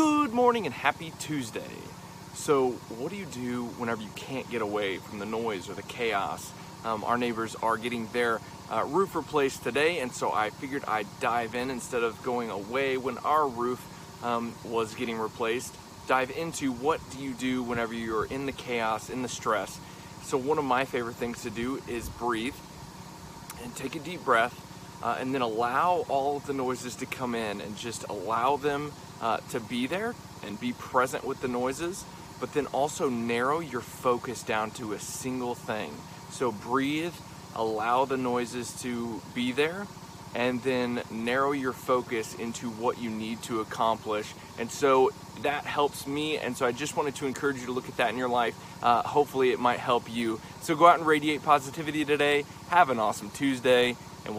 Good morning and happy Tuesday. So, what do you do whenever you can't get away from the noise or the chaos? Um, our neighbors are getting their uh, roof replaced today, and so I figured I'd dive in instead of going away when our roof um, was getting replaced. Dive into what do you do whenever you're in the chaos, in the stress. So, one of my favorite things to do is breathe and take a deep breath uh, and then allow all of the noises to come in and just allow them uh, to be there and be present with the noises, but then also narrow your focus down to a single thing. So breathe, allow the noises to be there, and then narrow your focus into what you need to accomplish. And so that helps me. And so I just wanted to encourage you to look at that in your life. Uh, hopefully, it might help you. So go out and radiate positivity today. Have an awesome Tuesday, and we'll